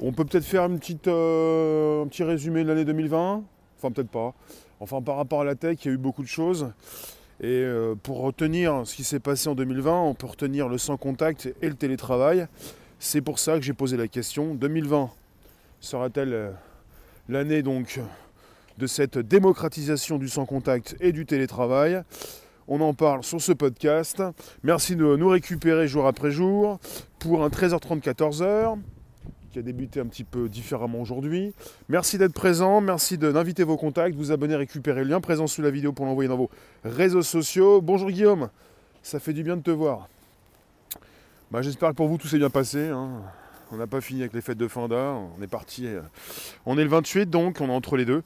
On peut peut-être faire euh, un petit résumé de l'année 2020. Enfin, peut-être pas. Enfin, par rapport à la tech, il y a eu beaucoup de choses. Et euh, pour retenir ce qui s'est passé en 2020, on peut retenir le sans contact et le télétravail. C'est pour ça que j'ai posé la question 2020 sera-t-elle euh, l'année donc de cette démocratisation du sans contact et du télétravail? On en parle sur ce podcast. Merci de nous récupérer jour après jour pour un 13h30 14h qui a débuté un petit peu différemment aujourd'hui. Merci d'être présent, merci d'inviter vos contacts, vous abonner, récupérer le lien présent sous la vidéo pour l'envoyer dans vos réseaux sociaux. Bonjour Guillaume, ça fait du bien de te voir. Bah, J'espère que pour vous tout s'est bien passé. Hein. On n'a pas fini avec les fêtes de fin d'an, on est parti. Euh, on est le 28 donc, on est entre les deux.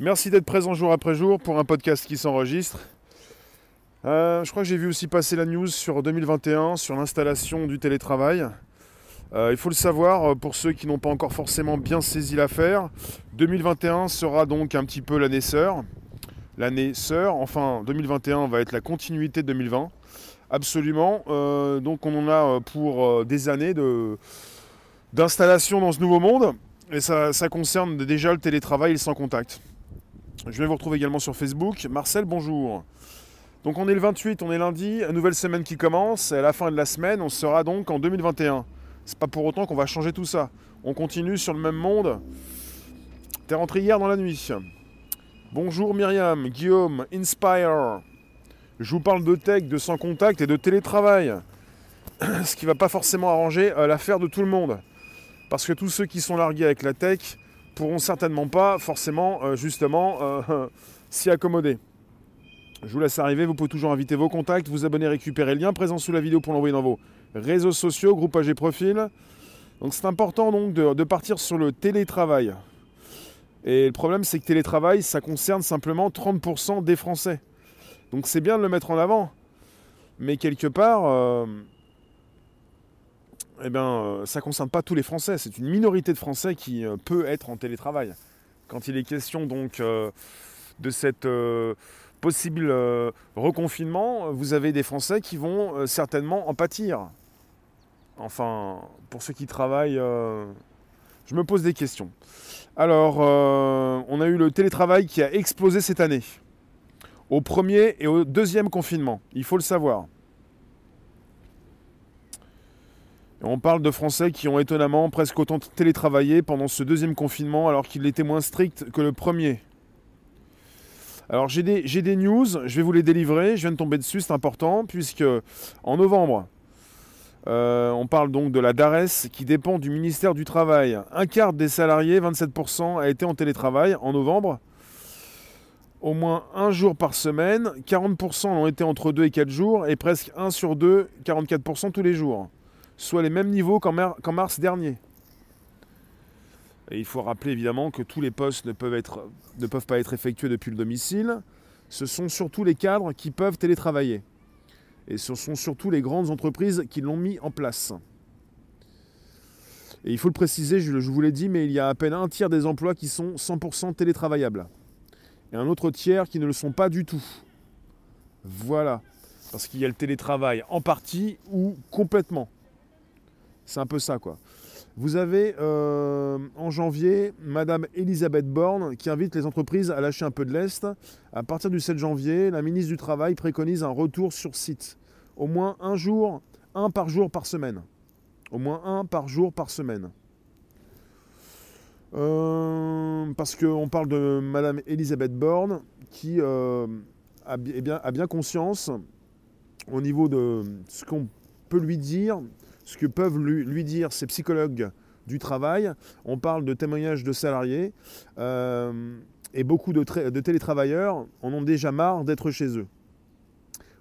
Merci d'être présent jour après jour pour un podcast qui s'enregistre. Euh, je crois que j'ai vu aussi passer la news sur 2021 sur l'installation du télétravail. Euh, il faut le savoir, euh, pour ceux qui n'ont pas encore forcément bien saisi l'affaire, 2021 sera donc un petit peu l'année sœur. L'année sœur, enfin 2021 va être la continuité de 2020. Absolument. donc on en a pour des années d'installation dans ce nouveau monde. Et ça, ça concerne déjà le télétravail et le sans contact. Je vais vous retrouver également sur Facebook. Marcel, bonjour. Donc on est le 28, on est lundi, nouvelle semaine qui commence, et à la fin de la semaine, on sera donc en 2021. C'est pas pour autant qu'on va changer tout ça. On continue sur le même monde. T'es rentré hier dans la nuit. Bonjour Myriam, Guillaume, Inspire. Je vous parle de tech, de sans contact et de télétravail. Ce qui va pas forcément arranger euh, l'affaire de tout le monde. Parce que tous ceux qui sont largués avec la tech pourront certainement pas forcément euh, justement euh, s'y accommoder. Je vous laisse arriver, vous pouvez toujours inviter vos contacts, vous abonner, récupérer le lien présent sous la vidéo pour l'envoyer dans vos réseaux sociaux, groupage et profil. Donc c'est important donc de, partir sur le télétravail. Et le problème c'est que télétravail, ça concerne simplement 30% des Français. Donc c'est bien de le mettre en avant. Mais quelque part, euh, eh bien, euh, ça ne concerne pas tous les Français. C'est une minorité de Français qui euh, peut être en télétravail. Quand il est question donc de cette possible euh, reconfinement, vous avez des Français qui vont euh, certainement en pâtir. Enfin, pour ceux qui travaillent, euh, je me pose des questions. Alors, on a eu le télétravail qui a explosé cette année. Au premier et au deuxième confinement, il faut le savoir. on parle de Français qui ont étonnamment presque autant télétravaillé pendant ce deuxième confinement alors qu'il était moins strict que le premier. Alors j'ai des, des, news, je vais vous les délivrer, je viens de tomber dessus, c'est important, puisque en novembre, euh, on parle donc de la DARES qui dépend du ministère du Travail. Un quart des salariés, 27%, a été en télétravail en novembre. Au moins un jour par semaine, 40% l'ont été entre 2 et 4 jours, et presque 1 sur 2, 44% tous les jours. Soit les mêmes niveaux qu'en mars dernier. Et il faut rappeler évidemment que tous les postes ne peuvent, pas être effectués depuis le domicile. Ce sont surtout les cadres qui peuvent télétravailler. Et ce sont surtout les grandes entreprises qui l'ont mis en place. Et il faut le préciser, je vous l'ai dit, mais il y a à peine un tiers des emplois qui sont 100% télétravaillables. Et un autre tiers qui ne le sont pas du tout. Voilà. Parce qu'il y a le télétravail en partie ou complètement. C'est un peu ça, quoi. Vous avez euh, en janvier Madame Elisabeth Borne qui invite les entreprises à lâcher un peu de l'Est. À partir du 7 janvier, la ministre du Travail préconise un retour sur site. Au moins un jour, un par jour par semaine. Au moins un par jour par semaine. Euh, parce qu'on parle de Madame Elisabeth Borne qui euh, a, bien, a bien conscience au niveau de ce qu'on peut lui dire ce que peuvent lui, dire ces psychologues du travail. On parle de témoignages de salariés euh, et beaucoup de, de, télétravailleurs en ont déjà marre d'être chez eux.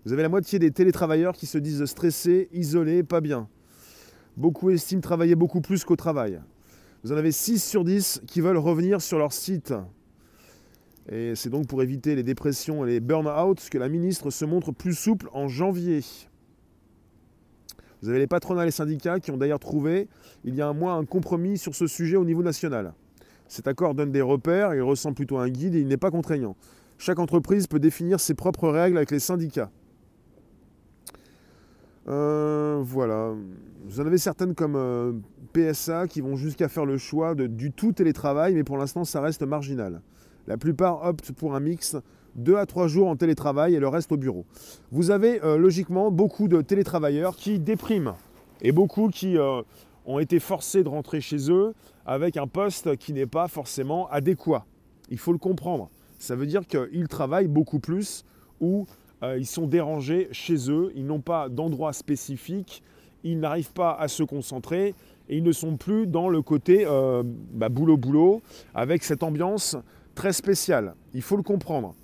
Vous avez la moitié des télétravailleurs qui se disent stressés, isolés, pas bien. Beaucoup estiment travailler beaucoup plus qu'au travail. Vous en avez 6 sur 10 qui veulent revenir sur leur site. Et c'est donc pour éviter les dépressions et les burn-out que la ministre se montre plus souple en janvier. Vous avez les patronats et les syndicats qui ont d'ailleurs trouvé, il y a un mois, un compromis sur ce sujet au niveau national. Cet accord donne des repères, il ressemble plutôt à un guide et il n'est pas contraignant. Chaque entreprise peut définir ses propres règles avec les syndicats. Euh, voilà. Vous en avez certaines comme euh, PSA qui vont jusqu'à faire le choix du tout télétravail, mais pour l'instant, ça reste marginal. La plupart optent pour un mix deux à trois jours en télétravail et le reste au bureau. Vous avez euh, logiquement beaucoup de télétravailleurs qui dépriment et beaucoup qui euh, ont été forcés de rentrer chez eux avec un poste qui n'est pas forcément adéquat. Il faut le comprendre. Ça veut dire qu'ils travaillent beaucoup plus ou euh, ils sont dérangés chez eux, ils n'ont pas d'endroit spécifique, ils n'arrivent pas à se concentrer et ils ne sont plus dans le côté boulot-boulot bah, avec cette ambiance très spéciale. Il faut le comprendre.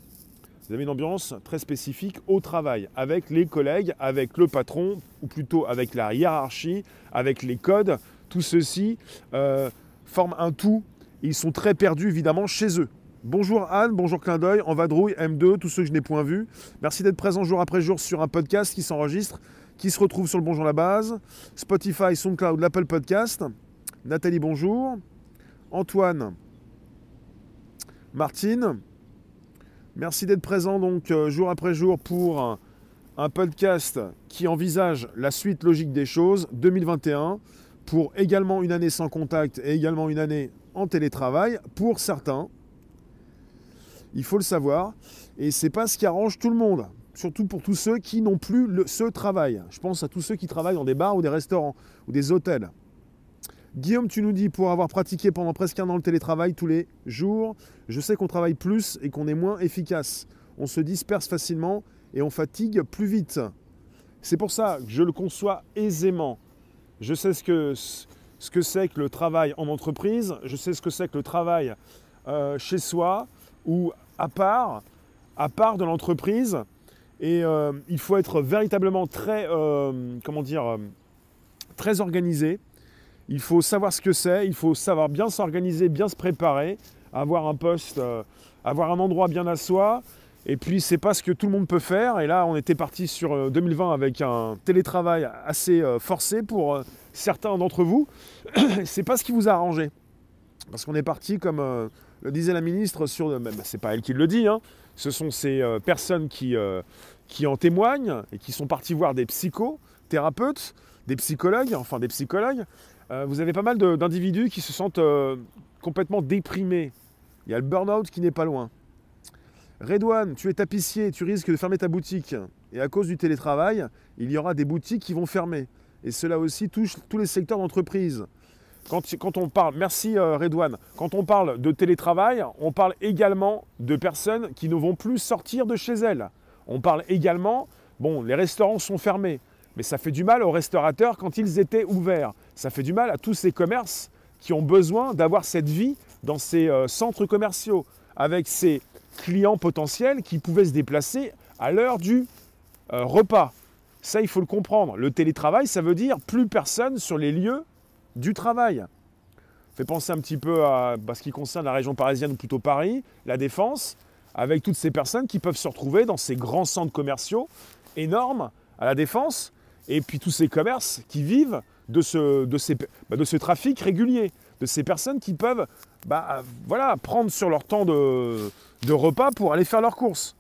Vous avez une ambiance très spécifique au travail, avec les collègues, avec le patron, ou plutôt avec la hiérarchie, avec les codes. Tout ceci euh, forme un tout. Ils sont très perdus évidemment chez eux. Bonjour Anne, bonjour Clin d'œil, en vadrouille, M2, tous ceux que je n'ai point vus. Merci d'être présent jour après jour sur un podcast qui s'enregistre, qui se retrouve sur le Bonjour la base, Spotify, SoundCloud, l'Apple Podcast. Nathalie, bonjour. Antoine, Martine, Merci d'être présent donc euh, jour après jour pour un, podcast qui envisage la suite logique des choses 2021 pour également une année sans contact et également une année en télétravail pour certains. Il faut le savoir et c'est pas ce qui arrange tout le monde, surtout pour tous ceux qui n'ont plus ce travail. Je pense à tous ceux qui travaillent dans des bars ou des restaurants ou des hôtels. Guillaume, tu nous dis, pour avoir pratiqué pendant presque un an le télétravail tous les jours, je sais qu'on travaille plus et qu'on est moins efficace. On se disperse facilement et on fatigue plus vite. C'est pour ça que je le conçois aisément. Je sais ce que ce que c'est que le travail en entreprise, je sais ce que c'est que le travail euh, chez soi ou à part, à part de l'entreprise. Et euh, il faut être véritablement très, euh, comment dire, très organisé il faut savoir ce que c'est, il faut savoir bien s'organiser, bien se préparer, avoir un poste, euh, avoir un endroit bien à soi. Et puis c'est pas ce que tout le monde peut faire. Et là, on était parti sur 2020 euh, avec un télétravail assez euh, forcé pour certains d'entre vous. c'est pas ce qui vous a arrangé. Parce qu'on est parti, comme le disait la ministre, sur. Bah, c'est pas elle qui le dit, hein. ce sont ces personnes qui, qui en témoignent et qui sont partis voir des psychothérapeutes, des psychologues, enfin des psychologues, euh, vous avez pas mal d'individus qui se sentent euh, complètement déprimés. Il y a le burn-out qui n'est pas loin. Redouane, tu es tapissier, tu risques de fermer ta boutique. Et à cause du télétravail, il y aura des boutiques qui vont fermer. Et cela aussi touche tous les secteurs d'entreprise. Quand, on parle, merci euh, Redouane, quand on parle de télétravail, on parle également de personnes qui ne vont plus sortir de chez elles. On parle également, bon, les restaurants sont fermés, mais ça fait du mal aux restaurateurs quand ils étaient ouverts. Ça fait du mal à tous ces commerces qui ont besoin d'avoir cette vie dans ces euh, centres commerciaux, avec ces clients potentiels qui pouvaient se déplacer à l'heure du euh, repas. Ça, il faut le comprendre. Le télétravail, ça veut dire plus personne sur les lieux du travail. Fait penser un petit peu à ce qui concerne la région parisienne ou plutôt Paris, la défense, avec toutes ces personnes qui peuvent se retrouver dans ces grands centres commerciaux énormes à la défense, et puis tous ces commerces qui vivent de ce, de ces, bah, de ce trafic régulier, de ces personnes qui peuvent bah, voilà, prendre sur leur temps de, de repas pour aller faire leurs courses.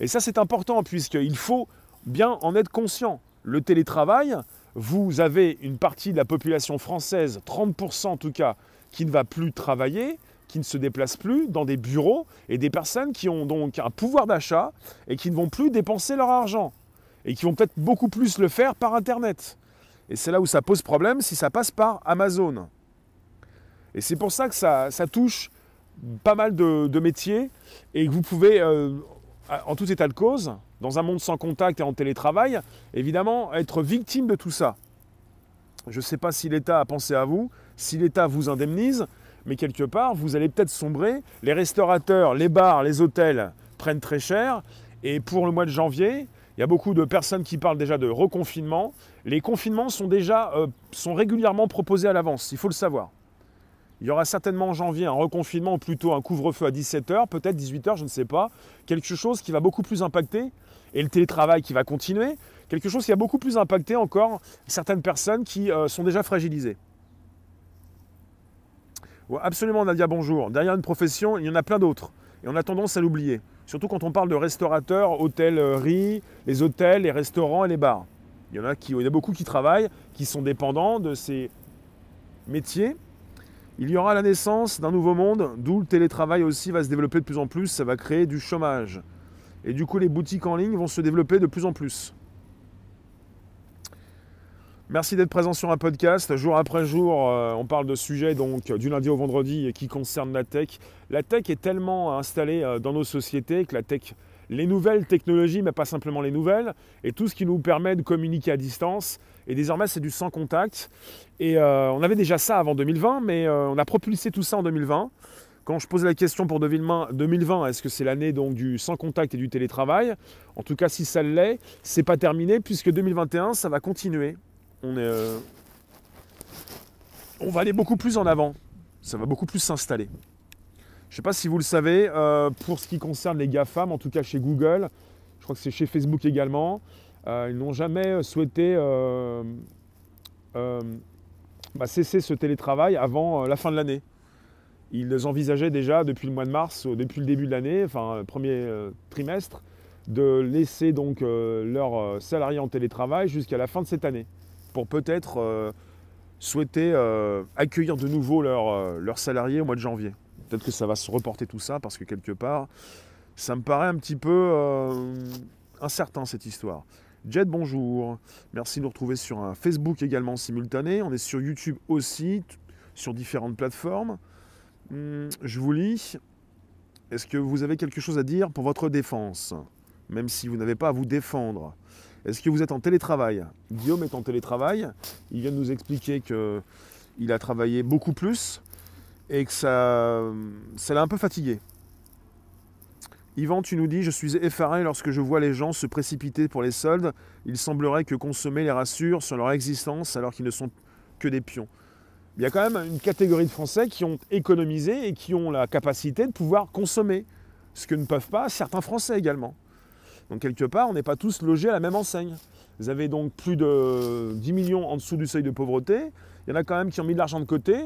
Et ça c'est important puisqu'il faut bien en être conscient. Le télétravail, vous avez une partie de la population française, 30% en tout cas, qui ne va plus travailler, qui ne se déplace plus dans des bureaux, et des personnes qui ont donc un pouvoir d'achat et qui ne vont plus dépenser leur argent et qui vont peut-être beaucoup plus le faire par Internet. Et c'est là où ça pose problème si ça passe par Amazon. Et c'est pour ça que ça, touche pas mal de, métiers et que vous pouvez, euh, en tout état de cause, dans un monde sans contact et en télétravail, évidemment, être victime de tout ça. Je ne sais pas si l'État a pensé à vous, si l'État vous indemnise, mais quelque part, vous allez peut-être sombrer. Les restaurateurs, les bars, les hôtels prennent très cher. Et pour le mois de janvier, il y a beaucoup de personnes qui parlent déjà de reconfinement. Les confinements sont déjà euh, sont régulièrement proposés à l'avance, il faut le savoir. Il y aura certainement en janvier un reconfinement, ou plutôt un couvre-feu à 17h, peut-être 18h, je ne sais pas. Quelque chose qui va beaucoup plus impacter, et le télétravail qui va continuer. Quelque chose qui a beaucoup plus impacté encore certaines personnes qui euh, sont déjà fragilisées. absolument Nadia, bonjour. Derrière une profession, il y en a plein d'autres. Et on a tendance à l'oublier. Surtout quand on parle de restaurateurs, hôtelleries, les hôtels, les restaurants et les bars. Il y en a, il y a beaucoup qui travaillent, qui sont dépendants de ces, métiers, il y aura la naissance d'un nouveau monde, d'où le télétravail aussi va se développer de plus en plus, ça va créer du chômage. Et du coup, les boutiques en ligne vont se développer de plus en plus. Merci d'être présent sur un podcast. Jour après jour, euh, on parle de sujets donc du lundi au vendredi qui concernent la tech. La tech est tellement installée euh, dans nos sociétés que la tech, les nouvelles technologies, mais pas simplement les nouvelles, et tout ce qui nous permet de communiquer à distance. Et désormais, c'est du sans contact. Et euh, on avait déjà ça avant 2020, mais on a propulsé tout ça en 2020. Quand je pose la question pour 2020, est-ce que c'est l'année donc du sans contact et du télétravail? En tout cas, si ça l'est, c'est pas terminé puisque 2021, ça va continuer. Euh, on va aller beaucoup plus en avant. Ça va beaucoup plus s'installer. Je ne sais pas si vous le savez, euh, pour ce qui concerne les GAFAM, en tout cas chez Google, je crois que c'est chez Facebook également, euh, ils n'ont jamais souhaité bah, cesser ce télétravail avant la fin de l'année. Ils envisageaient déjà depuis le mois de mars, depuis le début de l'année, enfin premier trimestre, de laisser donc leurs salariés en télétravail jusqu'à la fin de cette année, pour peut-être euh, souhaiter accueillir de nouveau leurs salariés au mois de janvier. Peut-être que ça va se reporter tout ça, parce que quelque part, ça me paraît un petit peu incertain cette histoire. Jet, bonjour. Merci de nous retrouver sur un Facebook également simultané. On est sur YouTube aussi, sur différentes plateformes. Hmm, je vous lis. Est-ce que vous avez quelque chose à dire pour votre défense? Même si vous n'avez pas à vous défendre. Est-ce que vous êtes en télétravail Guillaume est en télétravail. Il vient de nous expliquer qu'il a travaillé beaucoup plus et que ça, ça l'a un peu fatigué. Yvan, tu nous dis, je suis effaré lorsque je vois les gens se précipiter pour les soldes. Il semblerait que consommer les rassure sur leur existence alors qu'ils ne sont que des pions il y a quand même une catégorie de Français qui ont économisé et qui ont la capacité de pouvoir consommer, ce que ne peuvent pas certains Français également. Donc quelque part, on n'est pas tous logés à la même enseigne. Vous avez donc plus de 10 millions en dessous du seuil de pauvreté. Il y en a quand même qui ont mis de l'argent de côté,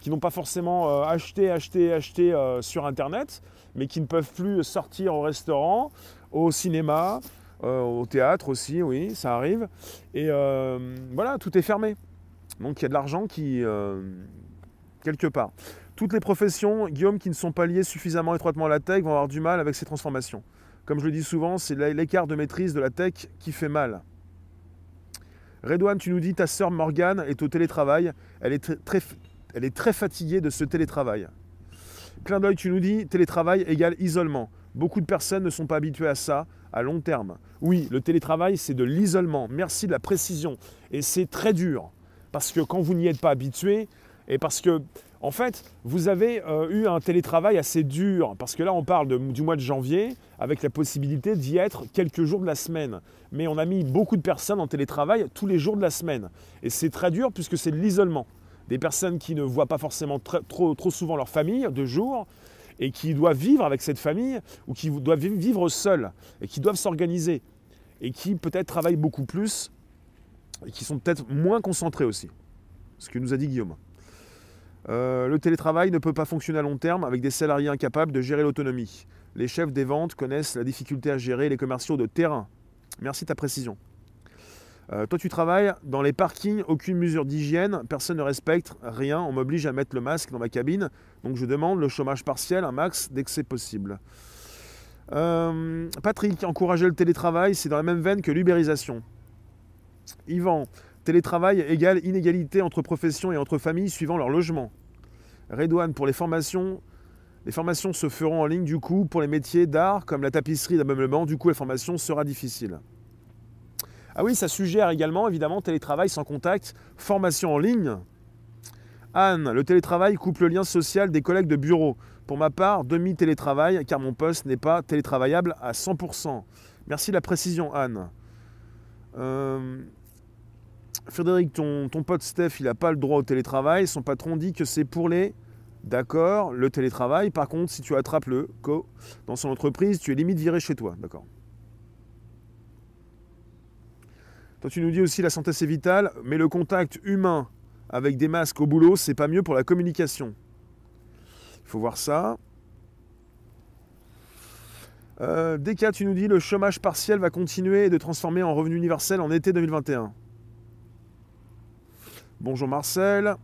qui n'ont pas forcément euh, acheté, acheté, acheté euh, sur Internet, mais qui ne peuvent plus sortir au restaurant, au cinéma, euh, au théâtre aussi, oui, ça arrive. Et voilà, tout est fermé. Donc il y a de l'argent qui, quelque part. Toutes les professions, Guillaume, qui ne sont pas liées suffisamment étroitement à la tech, vont avoir du mal avec ces transformations. Comme je le dis souvent, c'est l'écart de maîtrise de la tech qui fait mal. Redouane, tu nous dis, ta sœur Morgane est au télétravail. Elle est très, elle est très fatiguée de ce télétravail. Clin d'œil, tu nous dis, télétravail égale isolement. Beaucoup de personnes ne sont pas habituées à ça à long terme. Oui, le télétravail, c'est de l'isolement. Merci de la précision. Et c'est très dur parce que quand vous n'y êtes pas habitué, et parce que, en fait, vous avez euh, eu un télétravail assez dur, parce que là, on parle du mois de janvier, avec la possibilité d'y être quelques jours de la semaine. Mais on a mis beaucoup de personnes en télétravail tous les jours de la semaine. Et c'est très dur puisque c'est de l'isolement. Des personnes qui ne voient pas forcément trop, souvent leur famille de jour, et qui doivent vivre avec cette famille, ou qui doivent vivre seuls, et qui doivent s'organiser, et qui peut-être travaillent beaucoup plus et qui sont peut-être moins concentrés aussi. Ce que nous a dit Guillaume. Euh, le télétravail ne peut pas fonctionner à long terme avec des salariés incapables de gérer l'autonomie. Les chefs des ventes connaissent la difficulté à gérer les commerciaux de terrain. Merci de ta précision. Euh, toi, tu travailles dans les parkings, aucune mesure d'hygiène, personne ne respecte rien, on m'oblige à mettre le masque dans ma cabine, donc je demande le chômage partiel, un max, dès que c'est possible. Euh, Patrick, encourager le télétravail, c'est dans la même veine que l'ubérisation. Yvan, télétravail égale inégalité entre professions et entre familles suivant leur logement. Redouane, pour les formations, les formations se feront en ligne du coup pour les métiers d'art comme la tapisserie d'ameublement, du coup la formation sera difficile. Ah oui, ça suggère également évidemment télétravail sans contact, formation en ligne. Anne, le télétravail coupe le lien social des collègues de bureau. Pour ma part, demi-télétravail car mon poste n'est pas télétravaillable à 100%. Merci de la précision Anne. Euh, Frédéric, ton, pote Steph, il n'a pas le droit au télétravail. Son patron dit que c'est pour les... D'accord, le télétravail. Par contre, si tu attrapes le co dans son entreprise, tu es limite viré chez toi. D'accord. Toi, tu nous dis aussi la santé c'est vital, mais le contact humain avec des masques au boulot, c'est pas mieux pour la communication. Il faut voir ça. Euh, DK, tu nous dis le chômage partiel va continuer de transformer en revenu universel en été 2021. Bonjour Marcel.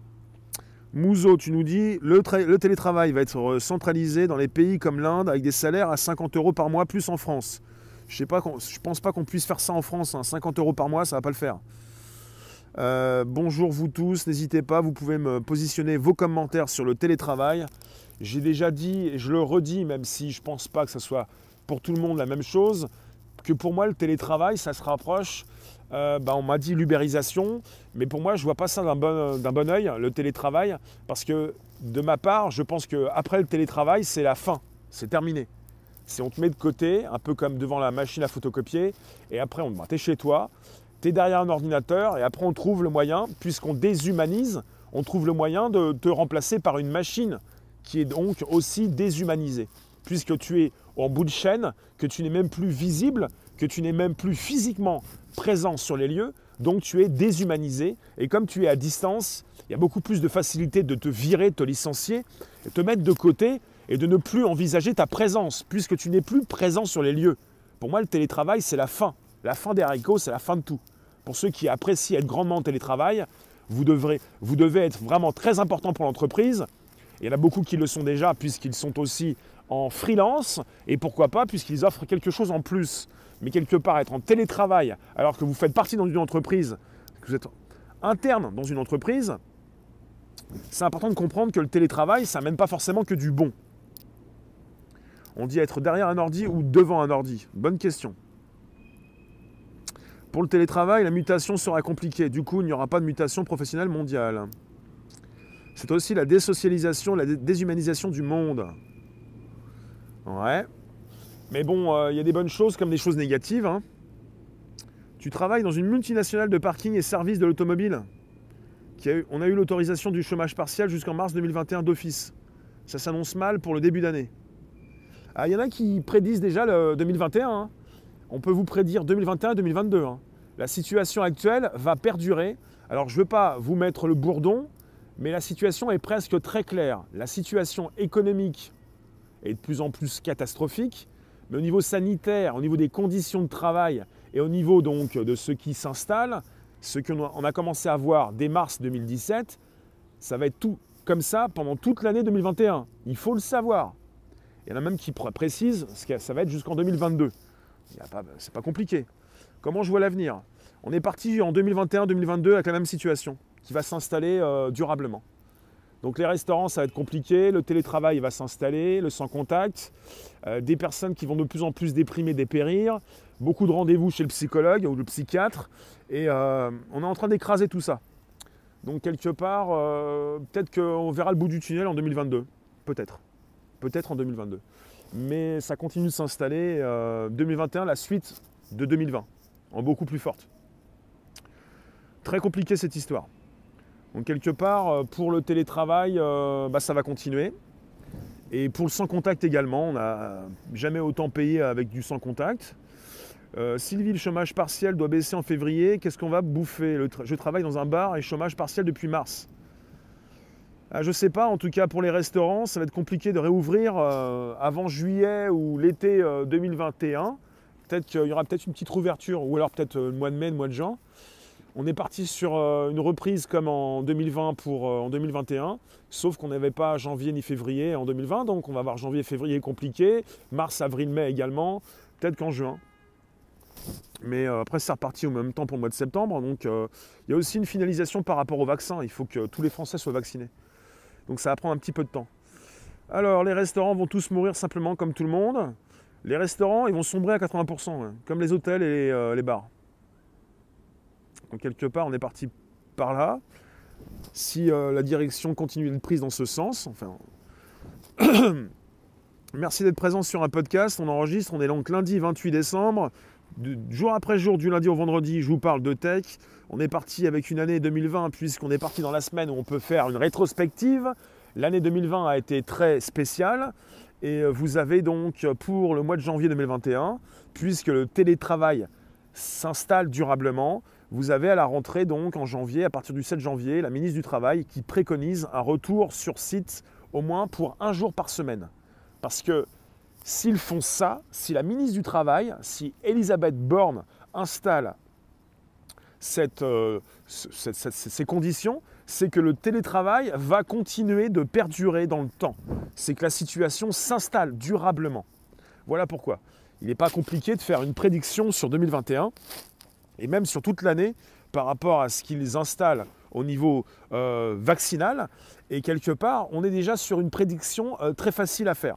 Mouzo, tu nous dis, le, le, télétravail va être centralisé dans les pays comme l'Inde avec des salaires à 50 euros par mois plus en France. Je ne pense pas qu'on puisse faire ça en France. 50 hein. euros par mois, ça ne va pas le faire. Euh, bonjour vous tous, n'hésitez pas, vous pouvez me positionner vos commentaires sur le télétravail. J'ai déjà dit, et je le redis, même si je ne pense pas que ce soit pour tout le monde la même chose, que pour moi le télétravail, ça se rapproche, euh, bah, on m'a dit l'ubérisation, mais pour moi je ne vois pas ça d'un bon, bon oeil, le télétravail, parce que de ma part, je pense qu'après le télétravail, c'est la fin, c'est terminé. Si on te met de côté, un peu comme devant la machine à photocopier, et après on bah, es chez toi, tu es derrière un ordinateur, et après on trouve le moyen, puisqu'on déshumanise, on trouve le moyen de te remplacer par une machine qui est donc aussi déshumanisée, puisque tu es en bout de chaîne, que tu n'es même plus visible, que tu n'es même plus physiquement présent sur les lieux, donc tu es déshumanisé, et comme tu es à distance, il y a beaucoup plus de facilité de te virer, te licencier, te mettre de côté, et de ne plus envisager ta présence, puisque tu n'es plus présent sur les lieux. Pour moi, le télétravail, c'est la fin. La fin des haricots, c'est la fin de tout. Pour ceux qui apprécient être grandement en télétravail, vous, devrez, vous devez être vraiment très important pour l'entreprise. Il y en a beaucoup qui le sont déjà, puisqu'ils sont aussi en freelance, et pourquoi pas, puisqu'ils offrent quelque chose en plus. Mais quelque part, être en télétravail, alors que vous faites partie dans une entreprise, que vous êtes interne dans une entreprise, c'est important de comprendre que le télétravail, ça mène pas forcément que du bon. On dit être derrière un ordi ou devant un ordi Bonne question. Pour le télétravail, la mutation sera compliquée. Du coup, il n'y aura pas de mutation professionnelle mondiale. C'est aussi la désocialisation, la déshumanisation du monde. Ouais. Mais bon, euh, il y a des bonnes choses comme des choses négatives. Hein. Tu travailles dans une multinationale de parking et services de l'automobile. On a eu l'autorisation du chômage partiel jusqu'en mars 2021 d'office. Ça s'annonce mal pour le début d'année. Ah, il y en a qui prédisent déjà le 2021. Hein. On peut vous prédire 2021-2022. Hein. La situation actuelle va perdurer. Alors je ne veux pas vous mettre le bourdon, mais la situation est presque très claire. La situation économique est de plus en plus catastrophique, mais au niveau sanitaire, au niveau des conditions de travail et au niveau donc de ceux qui s'installent, ce qu'on a commencé à voir dès mars 2017, ça va être tout comme ça pendant toute l'année 2021. Il faut le savoir. Il y en a même qui précisent que ça va être jusqu'en 2022. C'est pas compliqué. Comment je vois l'avenir? On est parti en 2021-2022 avec la même situation qui va s'installer euh, durablement. Donc les restaurants, ça va être compliqué, le télétravail va s'installer, le sans contact, euh, des personnes qui vont de plus en plus déprimer, dépérir, beaucoup de rendez-vous chez le psychologue ou le psychiatre, et euh, on est en train d'écraser tout ça. Donc quelque part, peut-être qu'on verra le bout du tunnel en 2022, peut-être peut-être en 2022. Mais ça continue de s'installer. 2021, euh, la suite de 2020, en beaucoup plus forte. Très compliqué cette histoire. Donc quelque part, euh, pour le télétravail, euh, bah, ça va continuer. Et pour le sans contact également, on n'a jamais autant payé avec du sans contact. Sylvie, le chômage partiel doit baisser en février. Qu'est-ce qu'on va bouffer? Je travaille dans un bar et chômage partiel depuis mars. Ah, je ne sais pas, en tout cas pour les restaurants, ça va être compliqué de réouvrir euh, avant juillet ou l'été 2021. Euh, peut-être qu'il y aura peut-être une petite rouverture, ou alors peut-être euh, le mois de mai, le mois de juin. On est parti sur une reprise comme en 2020 pour en 2021, sauf qu'on n'avait pas janvier ni février en 2020, donc on va avoir janvier, février compliqué, mars, avril, mai également, peut-être qu'en juin. Mais après, c'est reparti au même temps pour le mois de septembre. Donc, il y a aussi une finalisation par rapport au vaccin. Il faut que tous les Français soient vaccinés. Donc ça va prendre un petit peu de temps. Alors les restaurants vont tous mourir simplement comme tout le monde. Les restaurants, ils vont sombrer à 80%, hein, comme les hôtels et euh, les, bars. Donc quelque part, on est parti par là. Si euh, la direction continue d'être prise dans ce sens, enfin... Merci d'être présent sur un podcast. On enregistre. On est donc lundi 28 décembre. jour après jour, du lundi au vendredi, je vous parle de tech. On est parti avec une année 2020 puisqu'on est parti dans la semaine où on peut faire une rétrospective. L'année 2020 a été très spéciale et euh, vous avez donc pour le mois de janvier 2021, puisque le télétravail s'installe durablement, vous avez à la rentrée donc en janvier, à partir du 7 janvier, la ministre du Travail qui préconise un retour sur site au moins pour un jour par semaine. Parce que s'ils font ça, si la ministre du Travail, si Elisabeth Borne installe euh, ces conditions, c'est que le télétravail va continuer de perdurer dans le temps. C'est que la situation s'installe durablement. Voilà pourquoi. Il n'est pas compliqué de faire une prédiction sur 2021 et même sur toute l'année par rapport à ce qu'ils installent au niveau euh, vaccinal. Et quelque part, on est déjà sur une prédiction euh, très facile à faire.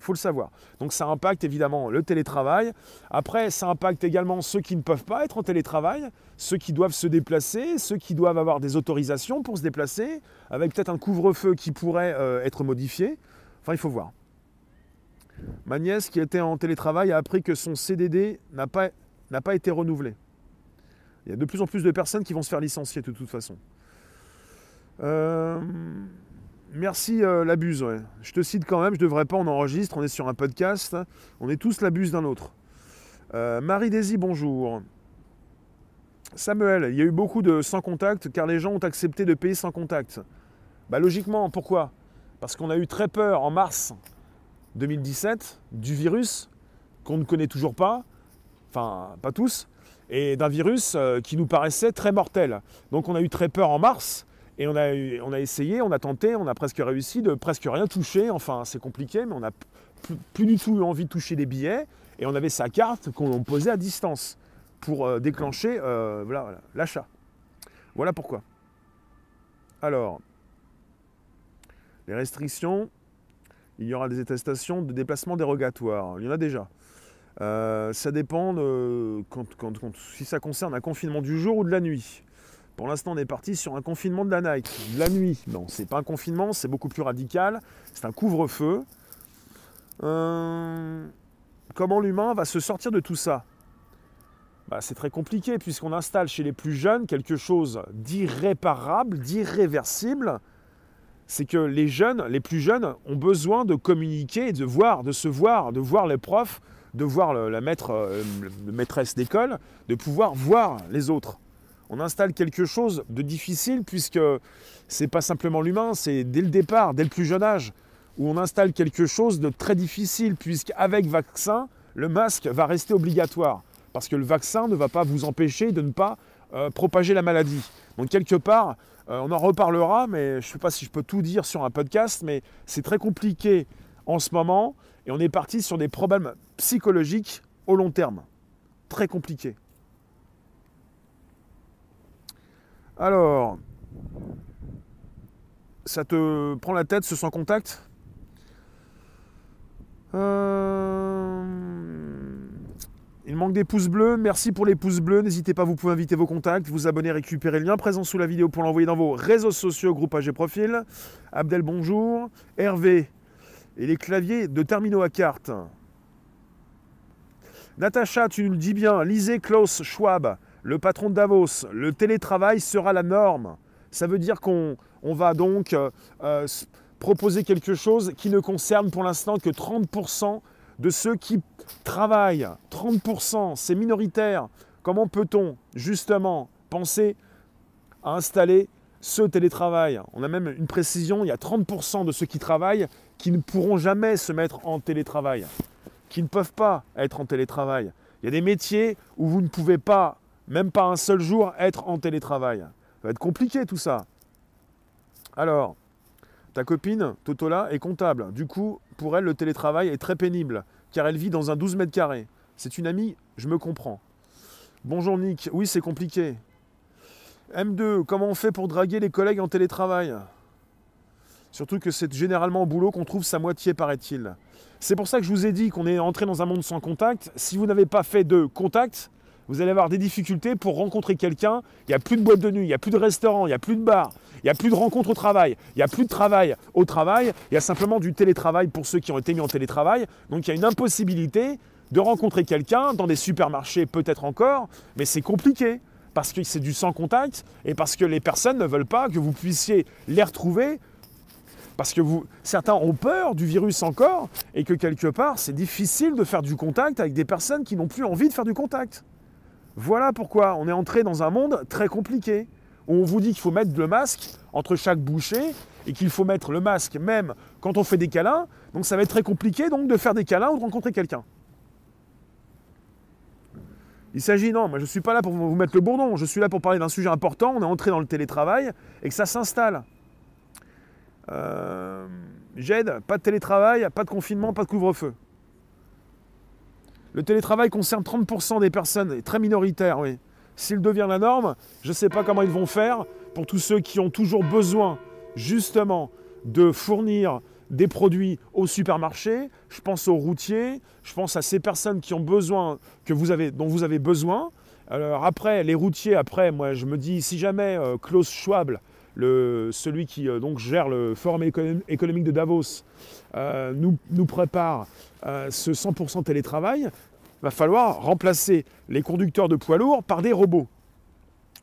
Il faut le savoir. Donc ça impacte évidemment le télétravail. Après, ça impacte également ceux qui ne peuvent pas être en télétravail, ceux qui doivent se déplacer, ceux qui doivent avoir des autorisations pour se déplacer, avec peut-être un couvre-feu qui pourrait euh, être modifié. Enfin, il faut voir. Ma nièce qui était en télétravail a appris que son CDD n'a pas, pas été renouvelé. Il y a de plus en plus de personnes qui vont se faire licencier de toute façon. Euh, merci euh, la buse. Je te cite quand même, je ne devrais pas, on enregistre, on est sur un podcast. On est tous la buse d'un autre. Euh, Marie Daisy, bonjour. Samuel, il y a eu beaucoup de sans contact car les gens ont accepté de payer sans contact. Bah logiquement, pourquoi? Parce qu'on a eu très peur en mars 2017 du virus qu'on ne connaît toujours pas, enfin pas tous, et d'un virus euh, qui nous paraissait très mortel. Donc on a eu très peur en mars, et on a, essayé, on a tenté, on a presque réussi de presque rien toucher, enfin c'est compliqué, mais on n'a plus, du tout eu envie de toucher les billets, et on avait sa carte qu'on posait à distance pour euh, déclencher euh, voilà, l'achat. Voilà pourquoi. Alors, les restrictions, il y aura des attestations de déplacement dérogatoire. Il y en a déjà. Euh, ça dépend de, si ça concerne un confinement du jour ou de la nuit. Pour l'instant, on est parti sur un confinement de la night, de la nuit. Non, c'est pas un confinement, c'est beaucoup plus radical. C'est un couvre-feu. Euh, comment l'humain va se sortir de tout ça? Bah, C'est très compliqué puisqu'on installe chez les plus jeunes quelque chose d'irréparable, d'irréversible c'est que les jeunes, les plus jeunes, ont besoin de communiquer, de voir, de se voir, de voir les profs, de voir la maître, euh, maîtresse d'école, de pouvoir voir les autres. On installe quelque chose de difficile puisque c'est pas simplement l'humain, c'est dès le départ, dès le plus jeune âge, où on installe quelque chose de très difficile puisqu'avec vaccin, le masque va rester obligatoire parce que le vaccin ne va pas vous empêcher de ne pas euh, propager la maladie. Donc quelque part, euh, on en reparlera, mais je ne sais pas si je peux tout dire sur un podcast, mais c'est très compliqué en ce moment et on est parti sur des problèmes psychologiques au long terme. Très compliqué. Alors, ça te prend la tête ce sans contact? Euh... Il manque des pouces bleus. Merci pour les pouces bleus. N'hésitez pas, vous pouvez inviter vos contacts, vous abonner, récupérer le lien présent sous la vidéo pour l'envoyer dans vos réseaux sociaux, groupage et profil. Abdel, bonjour. Hervé. Et les claviers de terminaux à carte. Natacha, tu nous le dis bien. Lisez Klaus Schwab, le patron de Davos. Le télétravail sera la norme. Ça veut dire qu'on va donc euh, euh, proposer quelque chose qui ne concerne pour l'instant que 30% de ceux qui travaillent. 30%, c'est minoritaire. Comment peut-on justement penser à installer ce télétravail? On a même une précision, il y a 30% de ceux qui travaillent qui ne pourront jamais se mettre en télétravail, qui ne peuvent pas être en télétravail. Il y a des métiers où vous ne pouvez pas, même pas un seul jour, être en télétravail. Ça va être compliqué tout ça. Alors, ta copine, Totola, est comptable. Du coup, pour elle, le télétravail est très pénible, car elle vit dans un 12 mètres carrés. C'est une amie, je me comprends. Bonjour Nick, oui, c'est compliqué. M2, comment on fait pour draguer les collègues en télétravail? Surtout que c'est généralement au boulot qu'on trouve sa moitié, paraît-il. C'est pour ça que je vous ai dit qu'on est entré dans un monde sans contact. Si vous n'avez pas fait de contact, vous allez avoir des difficultés pour rencontrer quelqu'un. Il n'y a plus de boîte de nuit, il n'y a plus de restaurant, il n'y a plus de bar, il n'y a plus de rencontres au travail, il n'y a plus de travail au travail, il y a simplement du télétravail pour ceux qui ont été mis en télétravail. Donc il y a une impossibilité de rencontrer quelqu'un dans des supermarchés peut-être encore, mais c'est compliqué parce que c'est du sans contact et parce que les personnes ne veulent pas que vous puissiez les retrouver parce que certains ont peur du virus encore et que quelque part c'est difficile de faire du contact avec des personnes qui n'ont plus envie de faire du contact. Voilà pourquoi on est entré dans un monde très compliqué, où on vous dit qu'il faut mettre le masque entre chaque bouchée et qu'il faut mettre le masque même quand on fait des câlins. Donc ça va être très compliqué donc de faire des câlins ou de rencontrer quelqu'un. Il s'agit, non, moi je ne suis pas là pour vous mettre le bourdon, je suis là pour parler d'un sujet important, on est entré dans le télétravail et que ça s'installe. Euh, J'aide, pas de télétravail, pas de confinement, pas de couvre-feu. Le télétravail concerne 30% des personnes, très minoritaire, oui. S'il devient la norme, je ne sais pas comment ils vont faire pour tous ceux qui ont toujours besoin, justement, de fournir des produits au supermarché. Je pense aux routiers, je pense à ces personnes qui ont besoin, que vous avez, dont vous avez besoin. Après, les routiers, après, moi je me dis, si jamais euh, Klaus Schwab, celui qui euh, donc gère le Forum économique de Davos, euh, nous, prépare ce 100% télétravail, va falloir remplacer les conducteurs de poids lourds par des robots.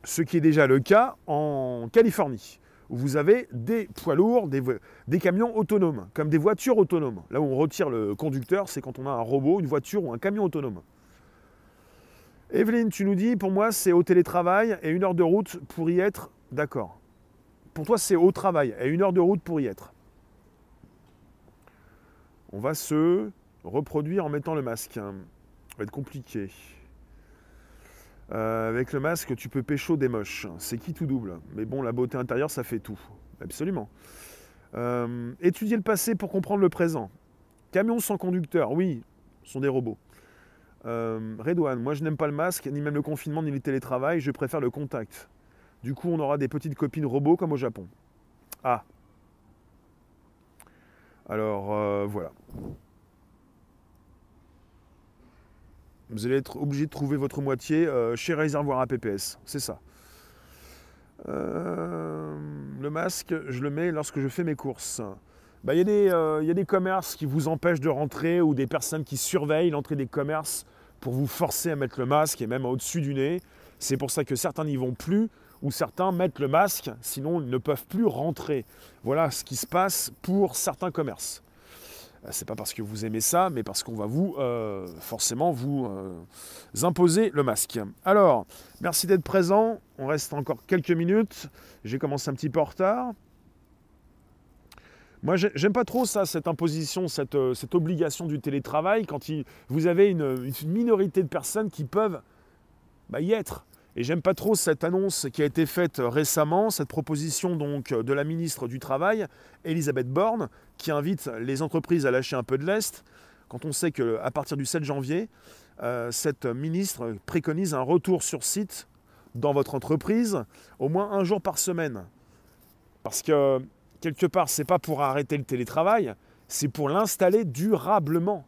Ce qui est déjà le cas en Californie, où vous avez des poids lourds, des, camions autonomes, comme des voitures autonomes. Là où on retire le conducteur, c'est quand on a un robot, une voiture ou un camion autonome. Evelyne, tu nous dis, pour moi, c'est au télétravail et une heure de route pour y être. D'accord. Pour toi, c'est au travail et une heure de route pour y être. On va se reproduire en mettant le masque va être compliqué. Euh, avec le masque, tu peux pécho des moches. C'est qui tout double? Mais bon, la beauté intérieure, ça fait tout. Absolument. Euh, étudier le passé pour comprendre le présent. Camions sans conducteur, oui, ce sont des robots. Euh, Redouane, moi je n'aime pas le masque, ni même le confinement, ni le télétravail, je préfère le contact. Du coup, on aura des petites copines robots comme au Japon. Ah. Alors, euh, voilà. Vous allez être obligé de trouver votre moitié euh, chez Réservoir à PPS. C'est ça. Euh, le masque, je le mets lorsque je fais mes courses. Bah, il euh, y, a des commerces qui vous empêchent de rentrer ou des personnes qui surveillent l'entrée des commerces pour vous forcer à mettre le masque et même au-dessus du nez. C'est pour ça que certains n'y vont plus ou certains mettent le masque, sinon ils ne peuvent plus rentrer. Voilà ce qui se passe pour certains commerces. Euh, c'est pas parce que vous aimez ça, mais parce qu'on va vous euh, forcément vous euh, imposer le masque. Alors, merci d'être présent. On reste encore quelques minutes. J'ai commencé un petit peu en retard. Moi, j'aime pas trop ça, cette imposition, cette, obligation du télétravail, quand vous avez une, minorité de personnes qui peuvent bah, y être. Et j'aime pas trop cette annonce qui a été faite récemment, cette proposition donc de la ministre du Travail, Elisabeth Borne, qui invite les entreprises à lâcher un peu de l'Est, quand on sait qu'à partir du 7 janvier, euh, cette ministre préconise un retour sur site dans votre entreprise au moins un jour par semaine. Parce que quelque part, c'est pas pour arrêter le télétravail, c'est pour l'installer durablement.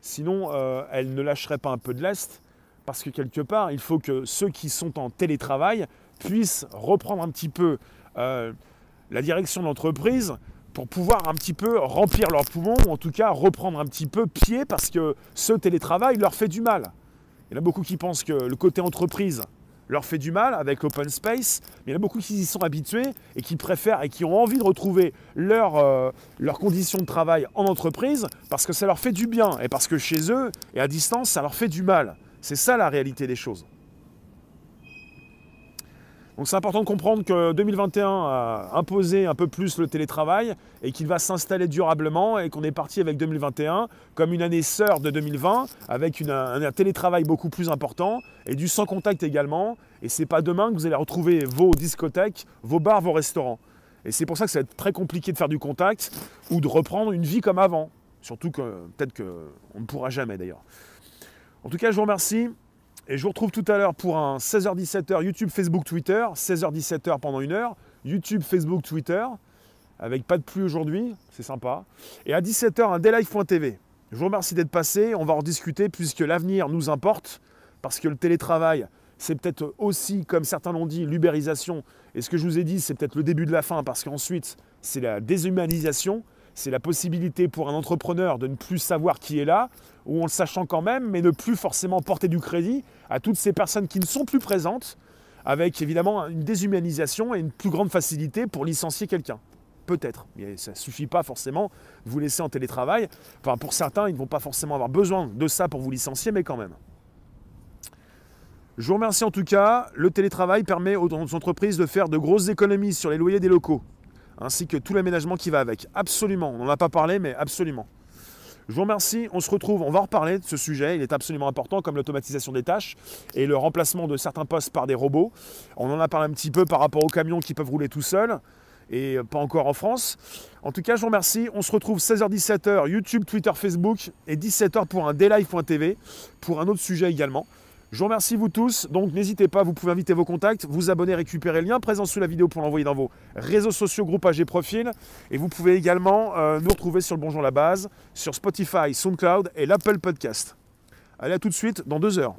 Sinon, euh, elle ne lâcherait pas un peu de l'Est parce que quelque part, il faut que ceux qui sont en télétravail puissent reprendre un petit peu euh, la direction de l'entreprise pour pouvoir un petit peu remplir leurs poumons, ou en tout cas reprendre un petit peu pied, parce que ce télétravail leur fait du mal. Il y en a beaucoup qui pensent que le côté entreprise leur fait du mal avec l'open space, mais il y en a beaucoup qui y sont habitués et qui préfèrent et qui ont envie de retrouver euh, leurs conditions de travail en entreprise parce que ça leur fait du bien et parce que chez eux et à distance, ça leur fait du mal. C'est ça la réalité des choses. Donc c'est important de comprendre que 2021 a imposé un peu plus le télétravail et qu'il va s'installer durablement et qu'on est parti avec 2021 comme une année sœur de 2020 avec un, télétravail beaucoup plus important et du sans contact également. Et c'est pas demain que vous allez retrouver vos discothèques, vos bars, vos restaurants. Et c'est pour ça que ça va être très compliqué de faire du contact ou de reprendre une vie comme avant. Surtout que peut-être qu'on ne pourra jamais d'ailleurs. En tout cas, je vous remercie. Et je vous retrouve tout à l'heure pour un 16h-17h YouTube, Facebook, Twitter. 16h-17h pendant une heure. YouTube, Facebook, Twitter. Avec pas de pluie aujourd'hui, c'est sympa. Et à 17h, un daylife.tv. Je vous remercie d'être passé. On va en discuter puisque l'avenir nous importe. Parce que le télétravail, c'est peut-être aussi, comme certains l'ont dit, l'ubérisation. Et ce que je vous ai dit, c'est peut-être le début de la fin. Parce qu'ensuite, c'est la déshumanisation c'est la possibilité pour un entrepreneur de ne plus savoir qui est là, ou en le sachant quand même, mais ne plus forcément porter du crédit à toutes ces personnes qui ne sont plus présentes, avec évidemment une déshumanisation et une plus grande facilité pour licencier quelqu'un. Peut-être, mais ça ne suffit pas forcément de vous laisser en télétravail. Enfin, pour certains, ils ne vont pas forcément avoir besoin de ça pour vous licencier, mais quand même. Je vous remercie en tout cas. Le télétravail permet aux entreprises de faire de grosses économies sur les loyers des locaux ainsi que tout l'aménagement qui va avec. Absolument, on n'en a pas parlé, mais absolument. Je vous remercie, on se retrouve, on va en reparler de ce sujet, il est absolument important comme l'automatisation des tâches et le remplacement de certains postes par des robots. On en a parlé un petit peu par rapport aux camions qui peuvent rouler tout seuls et pas encore en France. En tout cas, je vous remercie. On se retrouve 16h-17h, YouTube, Twitter, Facebook et 17h pour un daylife.tv pour un autre sujet également. Je vous remercie vous tous, donc n'hésitez pas, vous pouvez inviter vos contacts, vous abonner, récupérer le lien présent sous la vidéo pour l'envoyer dans vos réseaux sociaux, groupes AG Profil. Et vous pouvez également euh, nous retrouver sur le Bonjour la Base, sur Spotify, SoundCloud et l'Apple Podcast. Allez à tout de suite dans deux heures.